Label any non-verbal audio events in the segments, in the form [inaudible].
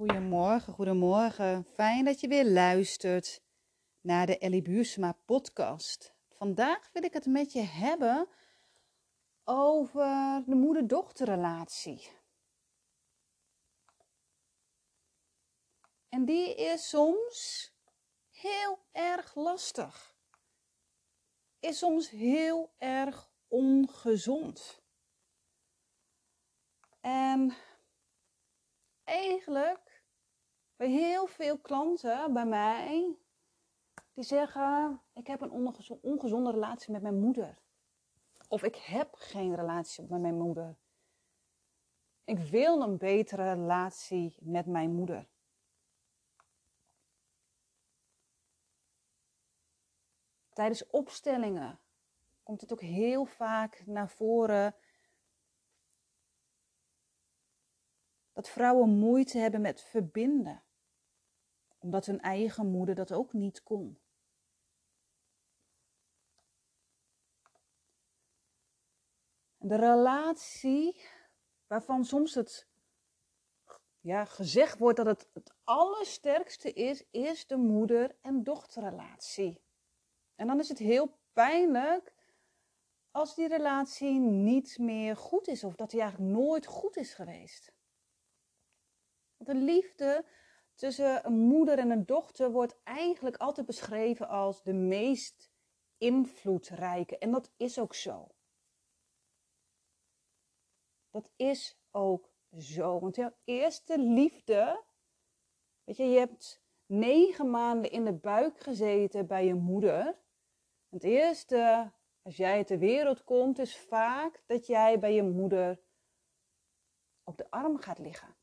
Goedemorgen, goedemorgen. Fijn dat je weer luistert naar de Ellie Buursma podcast. Vandaag wil ik het met je hebben over de moeder-dochterrelatie. En die is soms heel erg lastig. Is soms heel erg ongezond. En eigenlijk bij heel veel klanten bij mij die zeggen: Ik heb een ongezonde relatie met mijn moeder. Of ik heb geen relatie met mijn moeder. Ik wil een betere relatie met mijn moeder. Tijdens opstellingen komt het ook heel vaak naar voren dat vrouwen moeite hebben met verbinden, omdat hun eigen moeder dat ook niet kon. De relatie waarvan soms het ja, gezegd wordt dat het het allersterkste is, is de moeder- en dochterrelatie. En dan is het heel pijnlijk als die relatie niet meer goed is of dat die eigenlijk nooit goed is geweest. Want de liefde tussen een moeder en een dochter wordt eigenlijk altijd beschreven als de meest invloedrijke. En dat is ook zo. Dat is ook zo. Want jouw eerste liefde, weet je, je hebt negen maanden in de buik gezeten bij je moeder. Het eerste, als jij ter wereld komt, is vaak dat jij bij je moeder op de arm gaat liggen.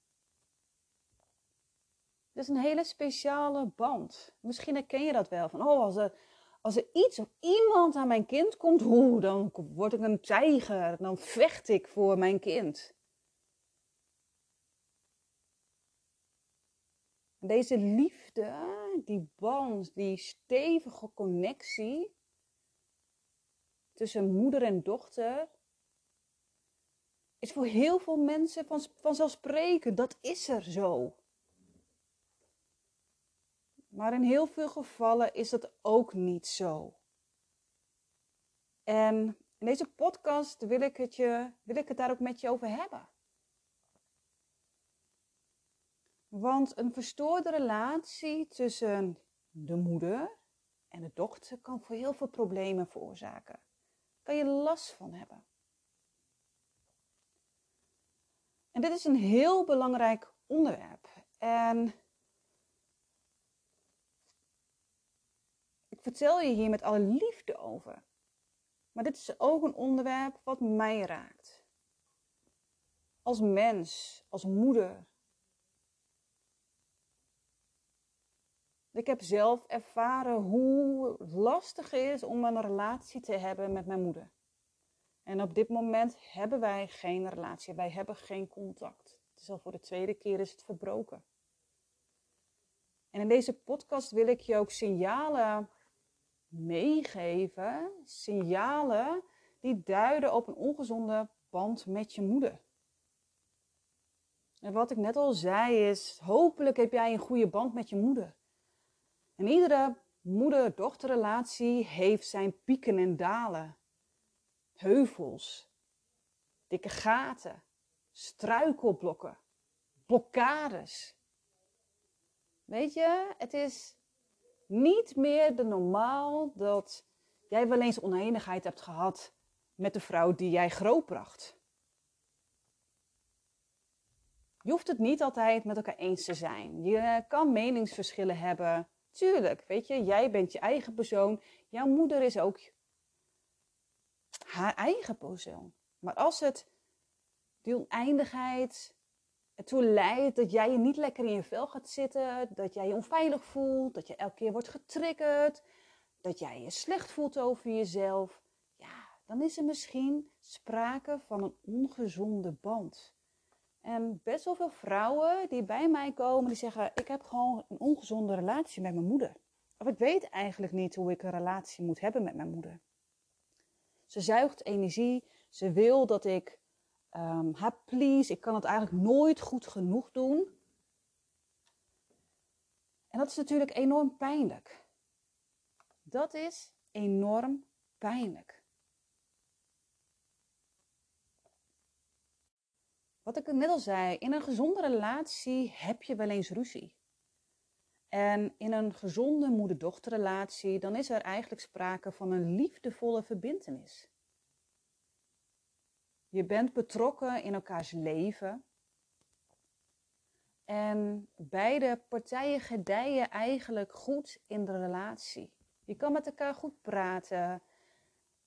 Is een hele speciale band. Misschien herken je dat wel. Van, oh, als er, als er iets of iemand aan mijn kind komt, oeh, dan word ik een tijger. Dan vecht ik voor mijn kind. Deze liefde, die band, die stevige connectie tussen moeder en dochter, is voor heel veel mensen van, vanzelfsprekend. Dat is er zo. Maar in heel veel gevallen is dat ook niet zo. En in deze podcast wil ik het, je, wil ik het daar ook met je over hebben. Want een verstoorde relatie tussen de moeder en de dochter kan voor heel veel problemen veroorzaken. Kan je last van hebben. En dit is een heel belangrijk onderwerp. En vertel je hier met alle liefde over. Maar dit is ook een onderwerp wat mij raakt. Als mens, als moeder. Ik heb zelf ervaren hoe lastig het is om een relatie te hebben met mijn moeder. En op dit moment hebben wij geen relatie, wij hebben geen contact. Het is al voor de tweede keer is het verbroken. En in deze podcast wil ik je ook signalen meegeven, signalen die duiden op een ongezonde band met je moeder. En wat ik net al zei is, hopelijk heb jij een goede band met je moeder. En iedere moeder-dochterrelatie heeft zijn pieken en dalen. Heuvels, dikke gaten, struikelblokken, blokkades. Weet je, het is niet meer de normaal dat jij wel eens oneenigheid hebt gehad met de vrouw die jij grootbracht. Je hoeft het niet altijd met elkaar eens te zijn. Je kan meningsverschillen hebben. Tuurlijk, weet je, jij bent je eigen persoon. Jouw moeder is ook haar eigen persoon. Maar als het die oneindigheid ertoe leidt dat jij je niet lekker in je vel gaat zitten, dat jij je onveilig voelt, dat je elke keer wordt getriggerd, dat jij je slecht voelt over jezelf, ja, dan is er misschien sprake van een ongezonde band. En best wel veel vrouwen die bij mij komen, die zeggen: Ik heb gewoon een ongezonde relatie met mijn moeder. Of ik weet eigenlijk niet hoe ik een relatie moet hebben met mijn moeder. Ze zuigt energie. Ze wil dat ik um, haar please. Ik kan het eigenlijk nooit goed genoeg doen. En dat is natuurlijk enorm pijnlijk. Dat is enorm pijnlijk. Wat ik net al zei, in een gezonde relatie heb je wel eens ruzie. En in een gezonde moeder-dochterrelatie, dan is er eigenlijk sprake van een liefdevolle verbintenis. Je bent betrokken in elkaars leven. En beide partijen gedijen eigenlijk goed in de relatie. Je kan met elkaar goed praten.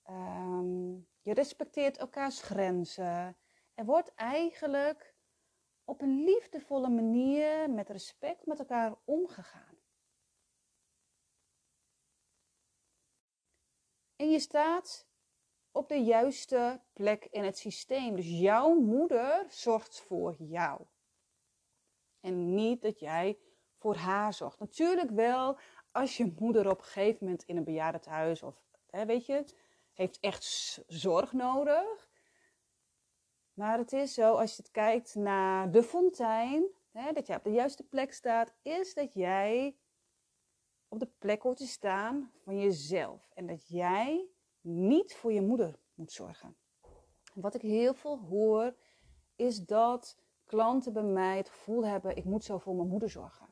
Ehm, je respecteert elkaars grenzen. Er wordt eigenlijk op een liefdevolle manier met respect met elkaar omgegaan. En je staat op de juiste plek in het systeem. Dus jouw moeder zorgt voor jou. En niet dat jij voor haar zorgt. Natuurlijk wel als je moeder op een gegeven moment in een bejaardentehuis of hè, weet je, heeft echt zorg nodig. Maar het is zo, als je het kijkt naar de fontein, hè, dat jij op de juiste plek staat, is dat jij op de plek hoort te staan van jezelf. En dat jij niet voor je moeder moet zorgen. Wat ik heel veel hoor, is dat klanten bij mij het gevoel hebben: ik moet zo voor mijn moeder zorgen.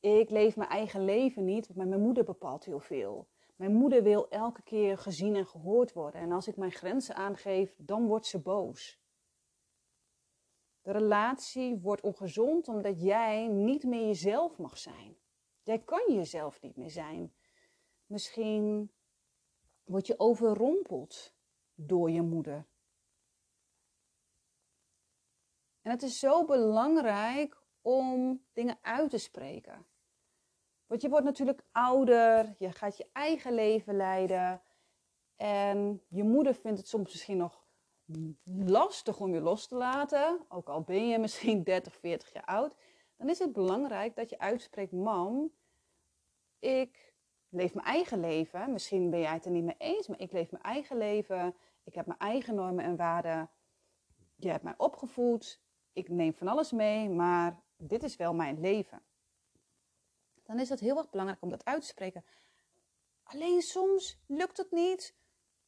Ik leef mijn eigen leven niet, want mijn moeder bepaalt heel veel. Mijn moeder wil elke keer gezien en gehoord worden. En als ik mijn grenzen aangeef, dan wordt ze boos. De relatie wordt ongezond omdat jij niet meer jezelf mag zijn. Jij kan jezelf niet meer zijn. Misschien word je overrompeld door je moeder. En het is zo belangrijk om dingen uit te spreken. Want je wordt natuurlijk ouder, je gaat je eigen leven leiden. En je moeder vindt het soms misschien nog lastig om je los te laten. Ook al ben je misschien [laughs] 30, 40 jaar oud. Dan is het belangrijk dat je uitspreekt: Mam, ik leef mijn eigen leven. Misschien ben jij het er niet mee eens, maar ik leef mijn eigen leven. Ik heb mijn eigen normen en waarden. Je hebt mij opgevoed. Ik neem van alles mee, maar dit is wel mijn leven. Dan is het heel erg belangrijk om dat uit te spreken. Alleen soms lukt het niet.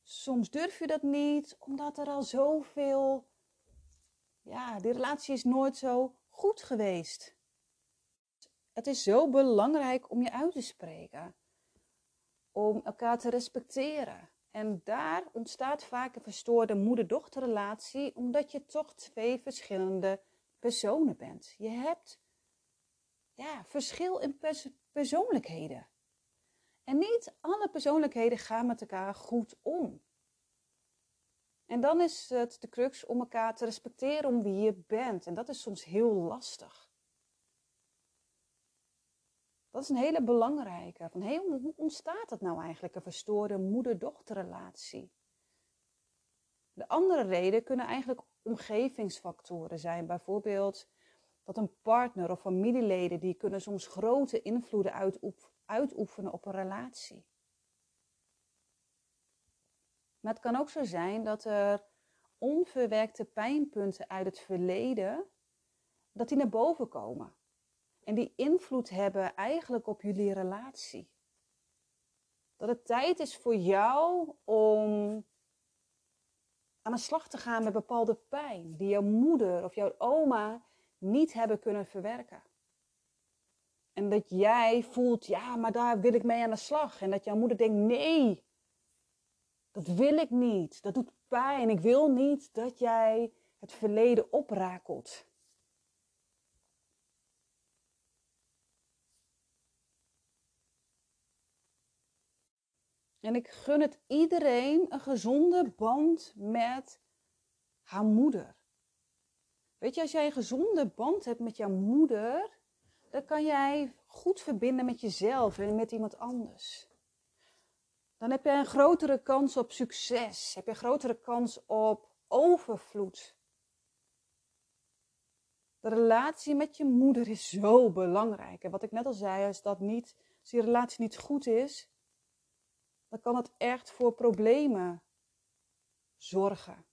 Soms durf je dat niet, omdat er al zoveel. Ja, die relatie is nooit zo goed geweest. Het is zo belangrijk om je uit te spreken om elkaar te respecteren. En daar ontstaat vaak een verstoorde moeder-dochterrelatie, omdat je toch twee verschillende personen bent. Je hebt ja, verschil in pers persoonlijkheden. En niet alle persoonlijkheden gaan met elkaar goed om. En dan is het de crux om elkaar te respecteren om wie je bent. En dat is soms heel lastig. Dat is een hele belangrijke. Van, hey, hoe ontstaat dat nou eigenlijk, een verstoorde moeder-dochterrelatie? De andere reden kunnen eigenlijk omgevingsfactoren zijn. Bijvoorbeeld dat een partner of familieleden die kunnen soms grote invloeden uitoefenen op een relatie. Maar het kan ook zo zijn dat er onverwerkte pijnpunten uit het verleden, dat die naar boven komen. En die invloed hebben eigenlijk op jullie relatie. Dat het tijd is voor jou om aan de slag te gaan met bepaalde pijn die jouw moeder of jouw oma niet hebben kunnen verwerken. En dat jij voelt, ja, maar daar wil ik mee aan de slag. En dat jouw moeder denkt, nee, dat wil ik niet. Dat doet pijn. Ik wil niet dat jij het verleden oprakelt. En ik gun het iedereen een gezonde band met haar moeder. Weet je, als jij een gezonde band hebt met jouw moeder, dan kan jij goed verbinden met jezelf en met iemand anders. Dan heb je een grotere kans op succes, heb je een grotere kans op overvloed. De relatie met je moeder is zo belangrijk. En wat ik net al zei, is dat niet, als die relatie niet goed is, dan kan het echt voor problemen zorgen.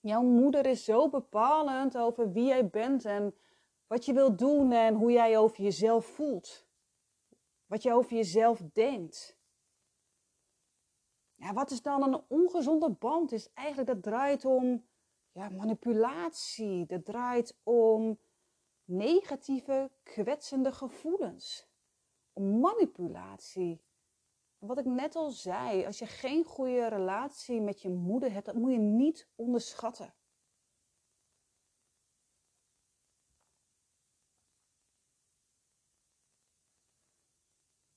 Jouw moeder is zo bepalend over wie jij bent en wat je wilt doen en hoe jij over jezelf voelt. Wat je over jezelf denkt. Ja, wat is dan een ongezonde band? Is eigenlijk dat draait om ja, manipulatie. Dat draait om negatieve, kwetsende gevoelens. Om manipulatie. Wat ik net al zei, als je geen goede relatie met je moeder hebt, dat moet je niet onderschatten.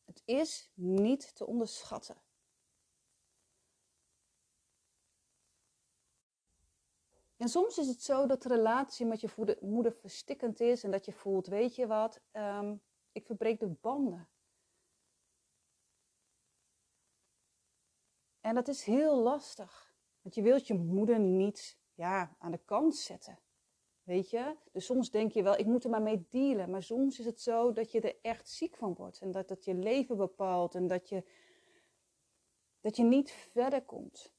Het is niet te onderschatten. En soms is het zo dat de relatie met je moeder verstikkend is en dat je voelt, weet je wat, ehm, ik verbreek de banden. En dat is heel lastig, want je wilt je moeder niet ja, aan de kant zetten. Weet je? Dus soms denk je wel, ik moet er maar mee dealen. Maar soms is het zo dat je er echt ziek van wordt. En dat het je leven bepaalt. En dat je, dat je niet verder komt.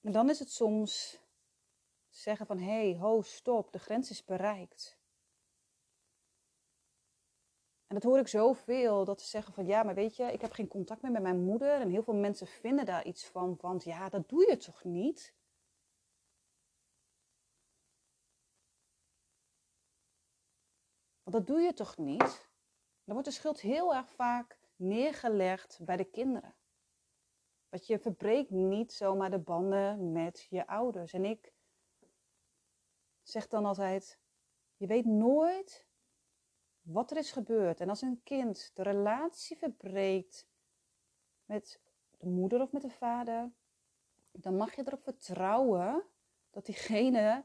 En dan is het soms zeggen van, hé, hey, ho, stop, de grens is bereikt. En dat hoor ik zoveel, dat ze zeggen van, ja, maar weet je, ik heb geen contact meer met mijn moeder. En heel veel mensen vinden daar iets van, want ja, dat doe je toch niet? Want dat doe je toch niet? Dan wordt de schuld heel erg vaak neergelegd bij de kinderen. Want je verbreekt niet zomaar de banden met je ouders. En ik zeg dan altijd: je weet nooit wat er is gebeurd. En als een kind de relatie verbreekt met de moeder of met de vader, dan mag je erop vertrouwen dat diegene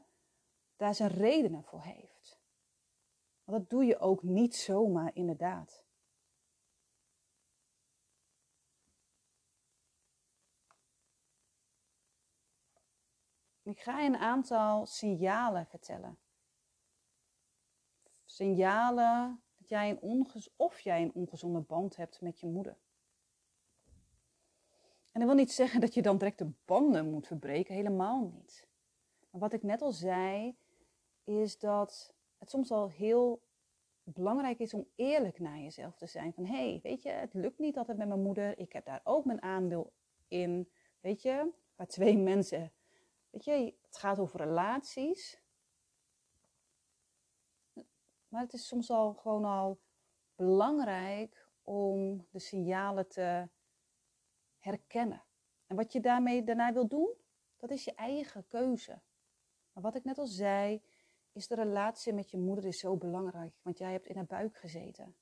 daar zijn redenen voor heeft. Want dat doe je ook niet zomaar, inderdaad. Ik ga je een aantal signalen vertellen. Signalen dat jij een ongez of jij een ongezonde band hebt met je moeder. En dat wil niet zeggen dat je dan direct de banden moet verbreken, helemaal niet. Maar wat ik net al zei, is dat het soms al heel belangrijk is om eerlijk naar jezelf te zijn. Van hé, hey, weet je, het lukt niet altijd met mijn moeder. Ik heb daar ook mijn aandeel in. Weet je, waar twee [laughs] mensen Weet je, het gaat over relaties. Maar het is soms al gewoon al belangrijk om de signalen te herkennen. En wat je daarmee daarna wil doen, dat is je eigen keuze. Maar wat ik net al zei, is de relatie met je moeder is zo belangrijk. Want jij hebt in haar buik gezeten.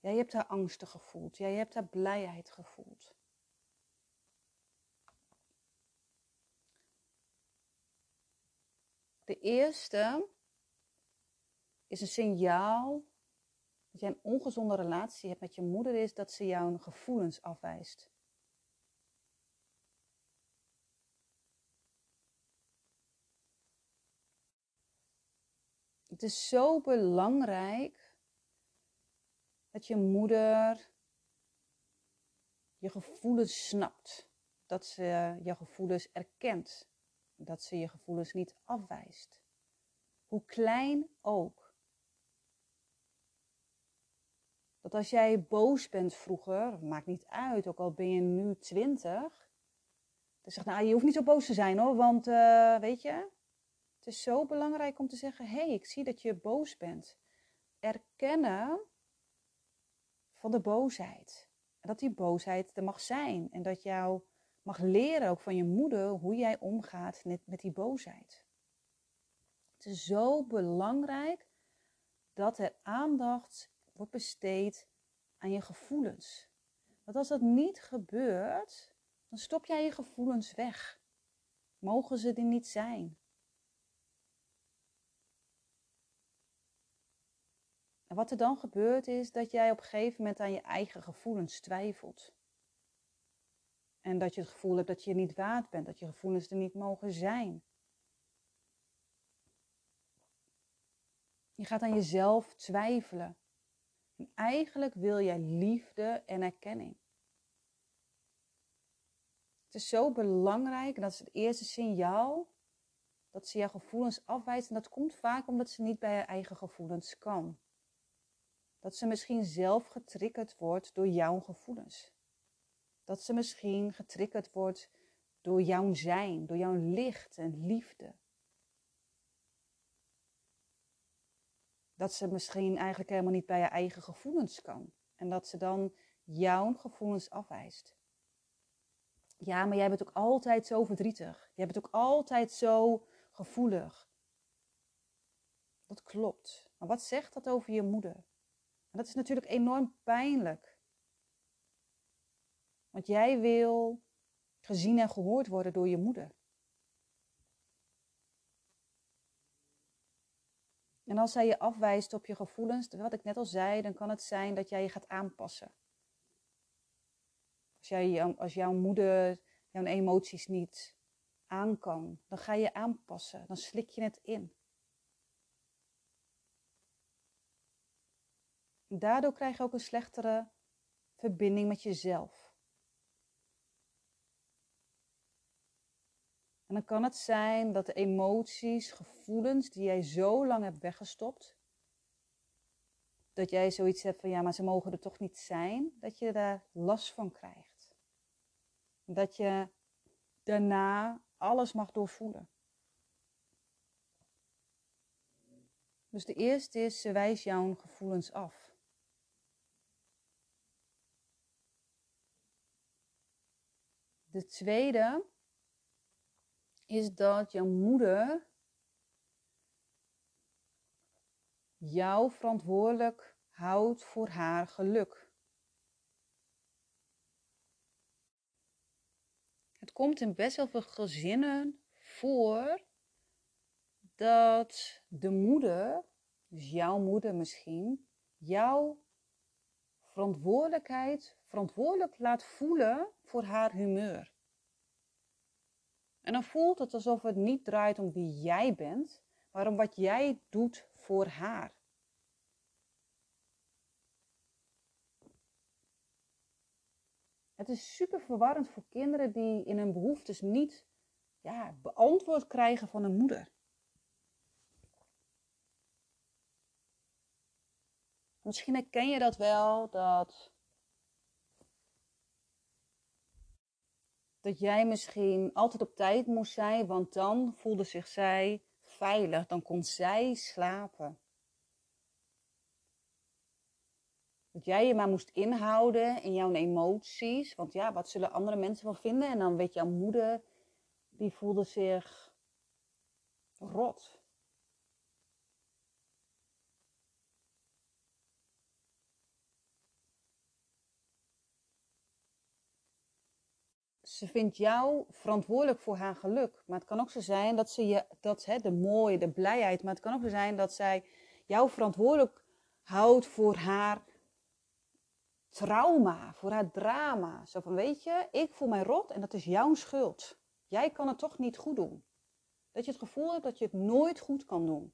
Jij hebt haar angsten gevoeld. Jij hebt haar blijheid gevoeld. De eerste is een signaal dat jij een ongezonde relatie hebt met je moeder, is dat ze jouw gevoelens afwijst. Het is zo belangrijk dat je moeder je gevoelens snapt. Dat ze je gevoelens erkent. Dat ze je gevoelens niet afwijst. Hoe klein ook. Dat als jij boos bent vroeger, maakt niet uit, ook al ben je nu twintig. Dan zegt, nou, je hoeft niet zo boos te zijn hoor, want uh, weet je, het is zo belangrijk om te zeggen, hé, hey, ik zie dat je boos bent. Erkennen van de boosheid. En dat die boosheid er mag zijn. En dat jouw mag leren ook van je moeder hoe jij omgaat met, met die boosheid. Het is zo belangrijk dat er aandacht wordt besteed aan je gevoelens. Want als dat niet gebeurt, dan stop jij je gevoelens weg. Mogen ze er niet zijn? En wat er dan gebeurt is dat jij op een gegeven moment aan je eigen gevoelens twijfelt. En dat je het gevoel hebt dat je niet waard bent, dat je gevoelens er niet mogen zijn. Je gaat aan jezelf twijfelen. En eigenlijk wil jij liefde en erkenning. Het is zo belangrijk, en dat is het eerste signaal, dat ze jouw gevoelens afwijst. En dat komt vaak omdat ze niet bij haar eigen gevoelens kan. Dat ze misschien zelf getriggerd wordt door jouw gevoelens. Dat ze misschien getriggerd wordt door jouw zijn, door jouw licht en liefde. Dat ze misschien eigenlijk helemaal niet bij haar eigen gevoelens kan. En dat ze dan jouw gevoelens afwijst. Ja, maar jij bent ook altijd zo verdrietig. Jij bent ook altijd zo gevoelig. Dat klopt. Maar wat zegt dat over je moeder? En dat is natuurlijk enorm pijnlijk. Want jij wil gezien en gehoord worden door je moeder. En als zij je afwijst op je gevoelens, wat ik net al zei, dan kan het zijn dat jij je gaat aanpassen. Als, jij, als jouw moeder jouw emoties niet aan kan, dan ga je aanpassen, dan slik je het in. Daardoor krijg je ook een slechtere verbinding met jezelf. En dan kan het zijn dat de emoties, gevoelens die jij zo lang hebt weggestopt, dat jij zoiets hebt van ja, maar ze mogen er toch niet zijn, dat je daar last van krijgt. Dat je daarna alles mag doorvoelen. Dus de eerste is, ze wijst jouw gevoelens af. De tweede is dat jouw moeder jou verantwoordelijk houdt voor haar geluk. Het komt in best wel veel gezinnen voor dat de moeder, dus jouw moeder misschien, jouw verantwoordelijkheid verantwoordelijk laat voelen voor haar humeur. En dan voelt het alsof het niet draait om wie jij bent, maar om wat jij doet voor haar. Het is super verwarrend voor kinderen die in hun behoeftes niet ja, beantwoord krijgen van een moeder. Misschien herken je dat wel, dat dat jij misschien altijd op tijd moest zijn, want dan voelde zich zij veilig, dan kon zij slapen. Dat jij je maar moest inhouden in jouw emoties, want ja, wat zullen andere mensen wel vinden? En dan weet jouw moeder, die voelde zich rot. Ze vindt jou verantwoordelijk voor haar geluk. Maar het kan ook zo zijn dat ze je, dat hè, de mooie, de blijheid, maar het kan ook zo zijn dat zij jou verantwoordelijk houdt voor haar trauma, voor haar drama. Zo van, weet je, ik voel mij rot en dat is jouw schuld. Jij kan het toch niet goed doen. Dat je het gevoel hebt dat je het nooit goed kan doen.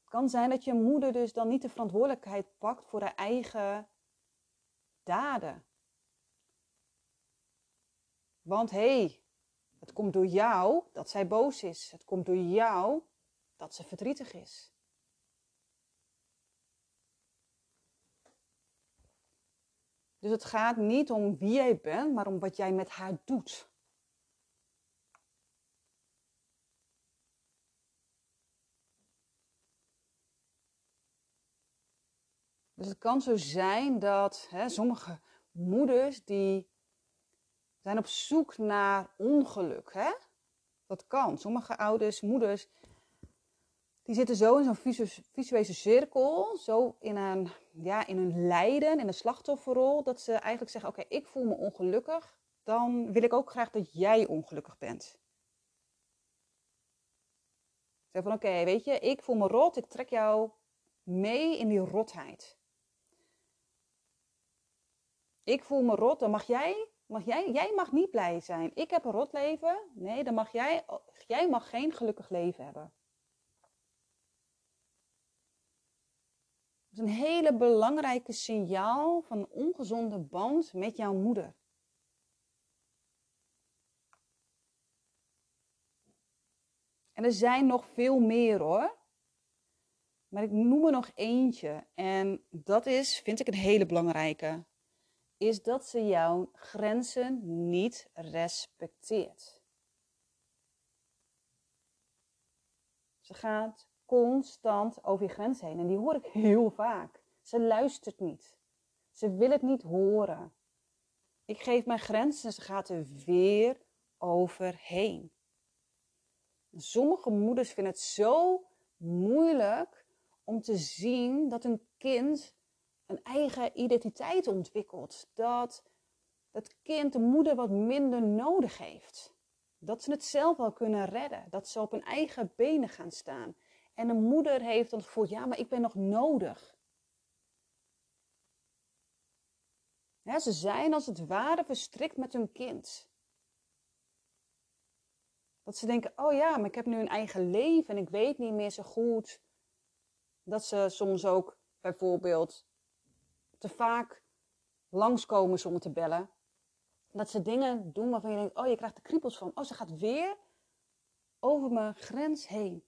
Het kan zijn dat je moeder dus dan niet de verantwoordelijkheid pakt voor haar eigen daden. Want hé, hey, het komt door jou dat zij boos is. Het komt door jou dat ze verdrietig is. Dus het gaat niet om wie jij bent, maar om wat jij met haar doet. Dus het kan zo zijn dat hè, sommige moeders die zijn op zoek naar ongeluk. Hè? Dat kan. Sommige ouders, moeders, die zitten zo in zo'n visuele cirkel, zo in een, ja, in een lijden, in een slachtofferrol, dat ze eigenlijk zeggen: Oké, ik voel me ongelukkig, dan wil ik ook graag dat jij ongelukkig bent. Zeg van: Oké, weet je, ik voel me rot, ik trek jou mee in die rotheid ik voel me rot, dan mag jij, mag jij, jij mag niet blij zijn. Ik heb een rot leven. Nee, dan mag jij, jij mag geen gelukkig leven hebben. is een hele belangrijke signaal van een ongezonde band met jouw moeder. En er zijn nog veel meer hoor. Maar ik noem er nog eentje. En dat is, vind ik een hele belangrijke. Is dat ze jouw grenzen niet respecteert. Ze gaat constant over je grens heen. En die hoor ik heel vaak. Ze luistert niet. Ze wil het niet horen. Ik geef mijn grenzen en ze gaat er weer overheen. Sommige moeders vinden het zo moeilijk om te zien dat een kind een eigen identiteit ontwikkelt. Dat het kind de moeder wat minder nodig heeft. Dat ze het zelf wel kunnen redden. Dat ze op hun eigen benen gaan staan. En een moeder heeft dan het gevoel, ja, maar ik ben nog nodig. Ja, ze zijn als het ware verstrikt met hun kind. Dat ze denken, oh ja, maar ik heb nu een eigen leven en ik weet niet meer zo goed. Dat ze soms ook bijvoorbeeld te vaak langskomen zonder te bellen. Dat ze dingen doen waarvan je denkt, oh je krijgt er kriebels van. Oh, ze gaat weer over mijn grens heen.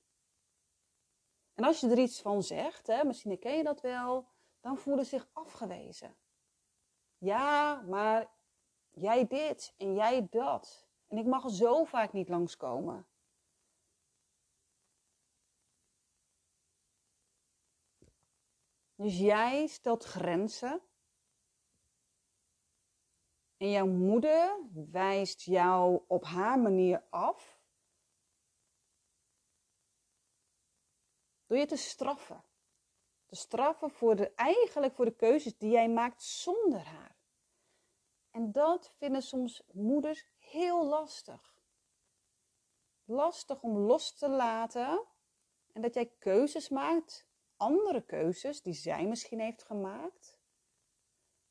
En als je er iets van zegt, hè, misschien herken je dat wel, dan voelen ze zich afgewezen. Ja, maar jij dit en jij dat. En ik mag zo vaak niet langskomen. Dus jij stelt grenzen. En jouw moeder wijst jou op haar manier af. Door je te straffen. Te straffen voor de, eigenlijk voor de keuzes die jij maakt zonder haar. En dat vinden soms moeders heel lastig. Lastig om los te laten en dat jij keuzes maakt, andere keuzes die zij misschien heeft gemaakt,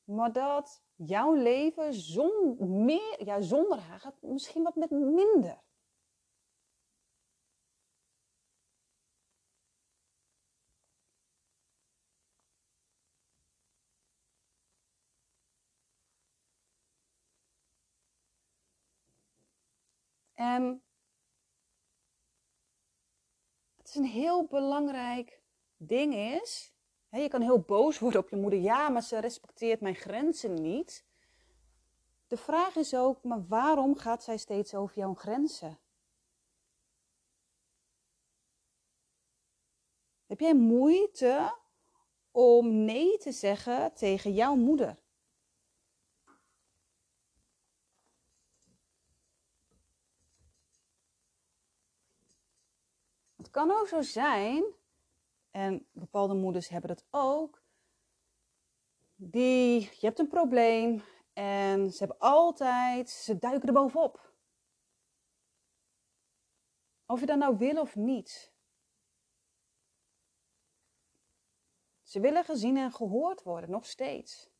maar dat jouw leven zon, meer, ja, zonder haar gaat misschien wat met minder. En het is een heel belangrijk ding is, hè, je kan heel boos worden op je moeder. Ja, maar ze respecteert mijn grenzen niet. De vraag is ook, maar waarom gaat zij steeds over jouw grenzen? Heb jij moeite om nee te zeggen tegen jouw moeder? Het kan ook zo zijn, en bepaalde moeders hebben dat ook, die, je hebt een probleem en ze hebben altijd, ze duiken er bovenop. Of je dat nou wil of niet. Ze willen gezien en gehoord worden, nog steeds.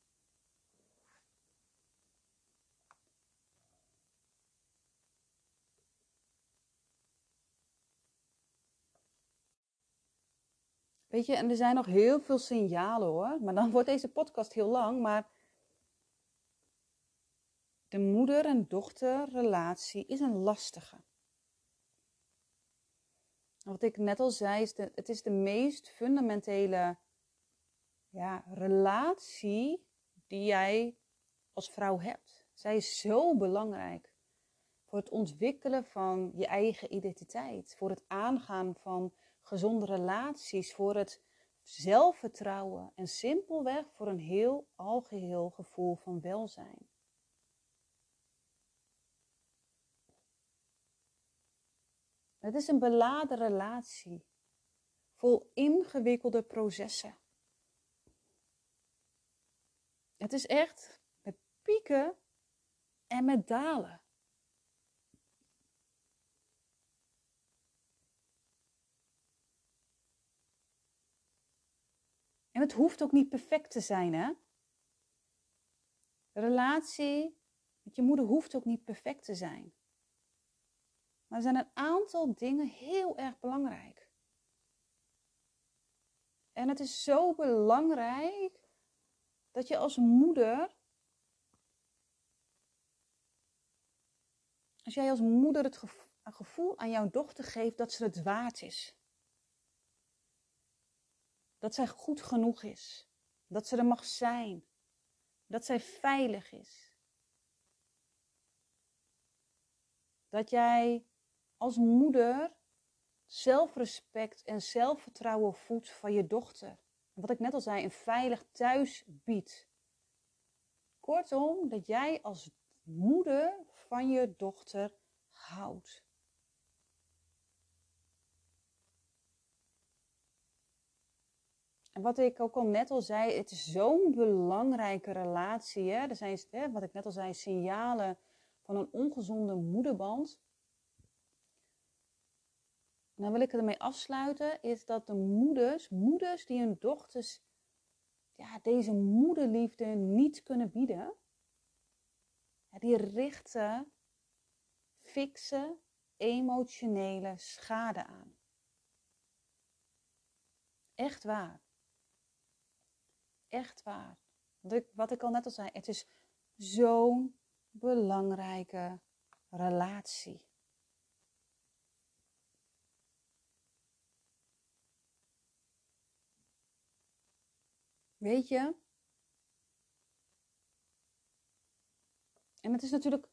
Weet je, en er zijn nog heel veel signalen hoor. Maar dan [laughs] wordt deze podcast heel lang. Maar de moeder- en dochterrelatie is een lastige. Wat ik net al zei, is de, het is de meest fundamentele ja, relatie die jij als vrouw hebt. Zij is zo belangrijk voor het ontwikkelen van je eigen identiteit, voor het aangaan van gezonde relaties, voor het zelfvertrouwen en simpelweg voor een heel algeheel gevoel van welzijn. Het is een beladen relatie, vol ingewikkelde processen. Het is echt met pieken en met dalen. En het hoeft ook niet perfect te zijn, hè? Relatie met je moeder hoeft ook niet perfect te zijn. Maar er zijn een aantal dingen heel erg belangrijk. En het is zo belangrijk dat je als moeder, als jij als moeder het gevoel aan jouw dochter geeft dat ze het waard is. Dat zij goed genoeg is. Dat ze er mag zijn. Dat zij veilig is. Dat jij als moeder zelfrespect en zelfvertrouwen voedt van je dochter. Wat ik net al zei, een veilig thuis biedt. Kortom, dat jij als moeder van je dochter houdt. En wat ik ook al net al zei, het is zo'n belangrijke relatie. Hè? Er zijn, hè, wat ik net al zei, signalen van een ongezonde moederband. Dan wil ik ermee afsluiten, is dat de moeders, moeders die hun dochters ja, deze moederliefde niet kunnen bieden, die richten fikse emotionele schade aan. Echt waar. Echt waar. Wat ik, wat ik al net al zei, het is zo'n belangrijke relatie. Weet je? En het is natuurlijk,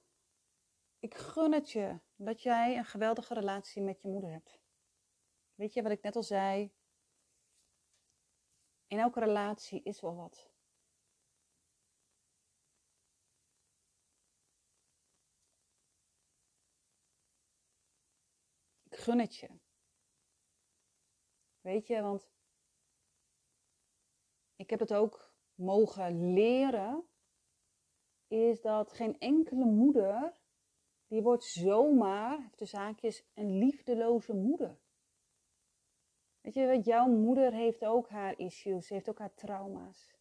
ik gun het je dat jij een geweldige relatie met je moeder hebt. Weet je wat ik net al zei? In elke relatie is wel wat. Ik gun het je. Weet je, want ik heb het ook mogen leren, is dat geen enkele moeder, die wordt zomaar, tussen haakjes, een liefdeloze moeder. Weet je, jouw moeder heeft ook haar issues, heeft ook haar trauma's.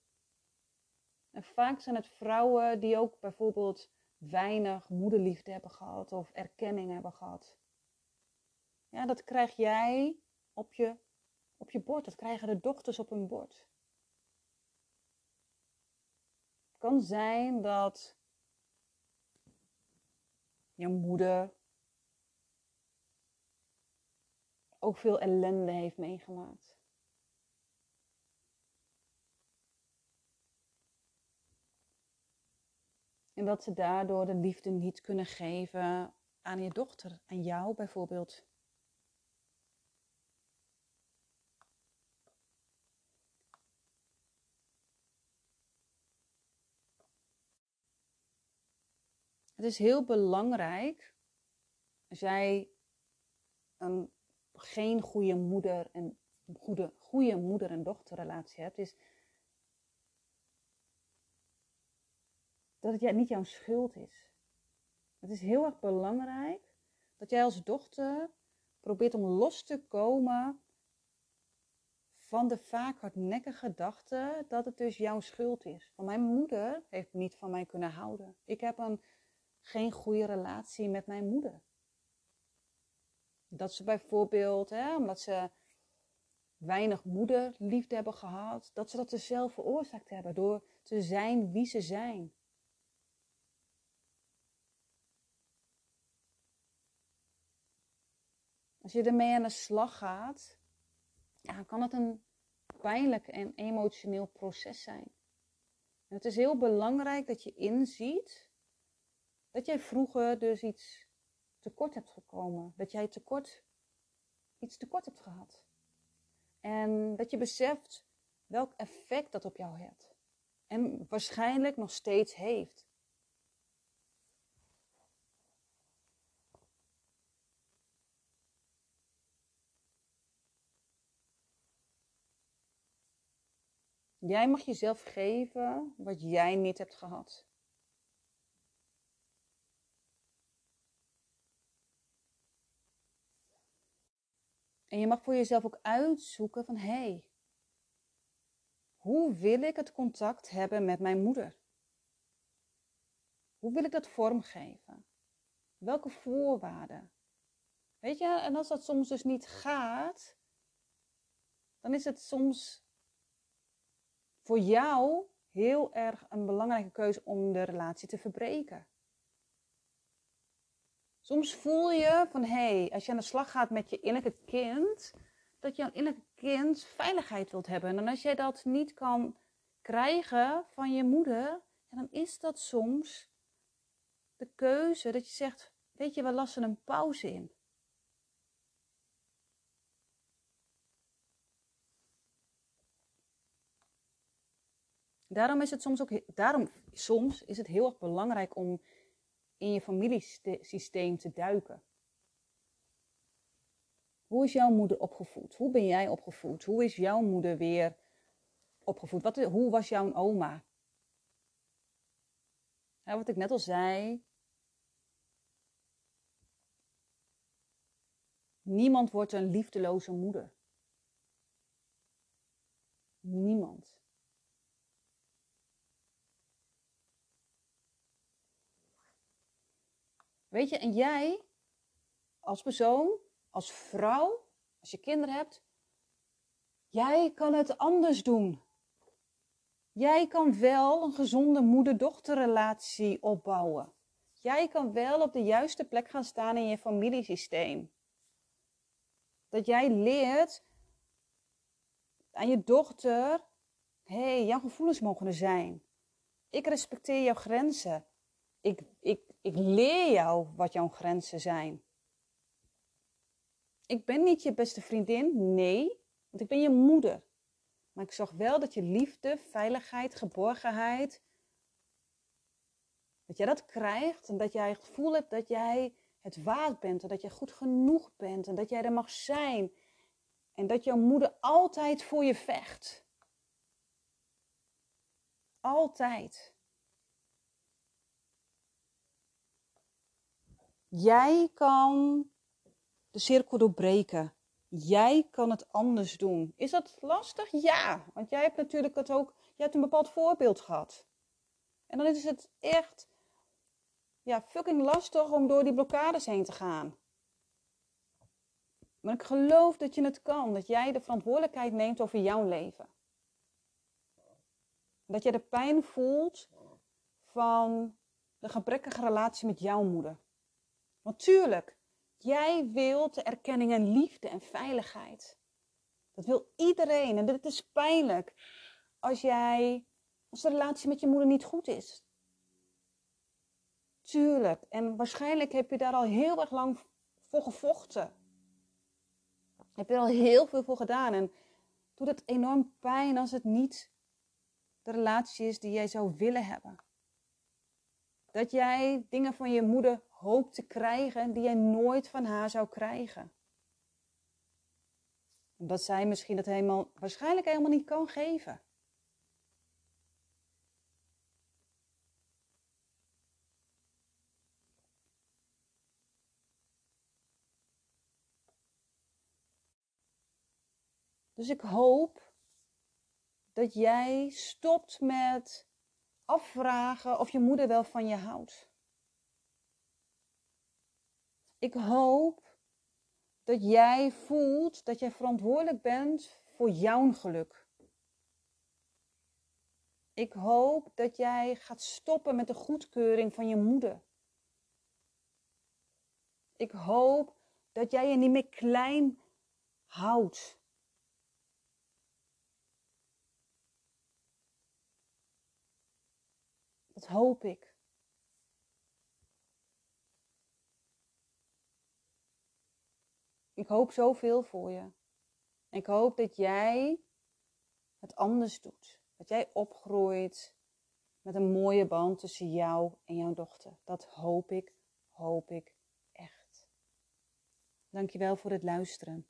En vaak zijn het vrouwen die ook bijvoorbeeld weinig moederliefde hebben gehad of erkenning hebben gehad. Ja, dat krijg jij op je, op je bord. Dat krijgen de dochters op hun bord. Het kan zijn dat je moeder ook veel ellende heeft meegemaakt. En dat ze daardoor de liefde niet kunnen geven aan je dochter, aan jou bijvoorbeeld. Het is heel belangrijk als jij een geen goede moeder en goede, goede moeder en dochterrelatie hebt, is dat het niet jouw schuld is. Het is heel erg belangrijk dat jij als dochter probeert om los te komen van de vaak hardnekkige gedachte dat het dus jouw schuld is. Van mijn moeder heeft niet van mij kunnen houden. Ik heb een, geen goede relatie met mijn moeder. Dat ze bijvoorbeeld, hè, omdat ze weinig moederliefde hebben gehad, dat ze dat dus zelf veroorzaakt hebben door te zijn wie ze zijn. Als je ermee aan de slag gaat, ja, kan het een pijnlijk en emotioneel proces zijn. Het is heel belangrijk dat je inziet dat jij vroeger dus iets tekort hebt gekomen. Dat jij tekort, iets tekort hebt gehad. En dat je beseft welk effect dat op jou heeft. En waarschijnlijk nog steeds heeft. Jij mag jezelf geven wat jij niet hebt gehad. En je mag voor jezelf ook uitzoeken van hé, hey, hoe wil ik het contact hebben met mijn moeder? Hoe wil ik dat vormgeven? Welke voorwaarden? Weet je, en als dat soms dus niet gaat, dan is het soms voor jou heel erg een belangrijke keuze om de relatie te verbreken. Soms voel je van hé, hey, als je aan de slag gaat met je innerlijke kind, dat jouw innerlijke kind veiligheid wilt hebben. En als jij dat niet kan krijgen van je moeder, dan is dat soms de keuze dat je zegt: Weet je, we lassen een pauze in. Daarom is het soms ook, daarom, soms is het heel erg belangrijk om in je familiesysteem te duiken. Hoe is jouw moeder opgevoed? Hoe ben jij opgevoed? Hoe is jouw moeder weer opgevoed? Wat, hoe was jouw oma? Ja, wat ik net al zei. Niemand wordt een liefdeloze moeder. Niemand. Weet je, en jij als persoon, als vrouw, als je kinderen hebt, jij kan het anders doen. Jij kan wel een gezonde moeder-dochterrelatie opbouwen. Jij kan wel op de juiste plek gaan staan in je familiesysteem. Dat jij leert aan je dochter: hé, hey, jouw gevoelens mogen er zijn. Ik respecteer jouw grenzen. Ik, ik, ik leer jou wat jouw grenzen zijn. Ik ben niet je beste vriendin, nee, want ik ben je moeder. Maar ik zorg wel dat je liefde, veiligheid, geborgenheid, dat jij dat krijgt en dat jij het gevoel hebt dat jij het waard bent en dat je goed genoeg bent en dat jij er mag zijn en dat jouw moeder altijd voor je vecht. Altijd. Jij kan de cirkel doorbreken. Jij kan het anders doen. Is dat lastig? Ja, want jij hebt natuurlijk het ook, jij hebt een bepaald voorbeeld gehad. En dan is het echt, ja, fucking lastig om door die blokkades heen te gaan. Maar ik geloof dat je het kan, dat jij de verantwoordelijkheid neemt over jouw leven. Dat je de pijn voelt van de gebrekkige relatie met jouw moeder. Want tuurlijk, jij wilt erkenning en liefde en veiligheid. Dat wil iedereen en dit is pijnlijk als jij, als de relatie met je moeder niet goed is. Tuurlijk, en waarschijnlijk heb je daar al heel erg lang voor gevochten. Heb je er al heel veel voor gedaan en doet het enorm pijn als het niet de relatie is die jij zou willen hebben. Dat jij dingen van je moeder hoopt te krijgen die jij nooit van haar zou krijgen. Omdat zij misschien het helemaal, waarschijnlijk helemaal niet kan geven. Dus ik hoop dat jij stopt met afvragen of je moeder wel van je houdt. Ik hoop dat jij voelt dat jij verantwoordelijk bent voor jouw geluk. Ik hoop dat jij gaat stoppen met de goedkeuring van je moeder. Ik hoop dat jij je niet meer klein houdt. Dat hoop ik. Ik hoop zoveel voor je. Ik hoop dat jij het anders doet. Dat jij opgroeit met een mooie band tussen jou en jouw dochter. Dat hoop ik, hoop ik echt. Dankjewel voor het luisteren.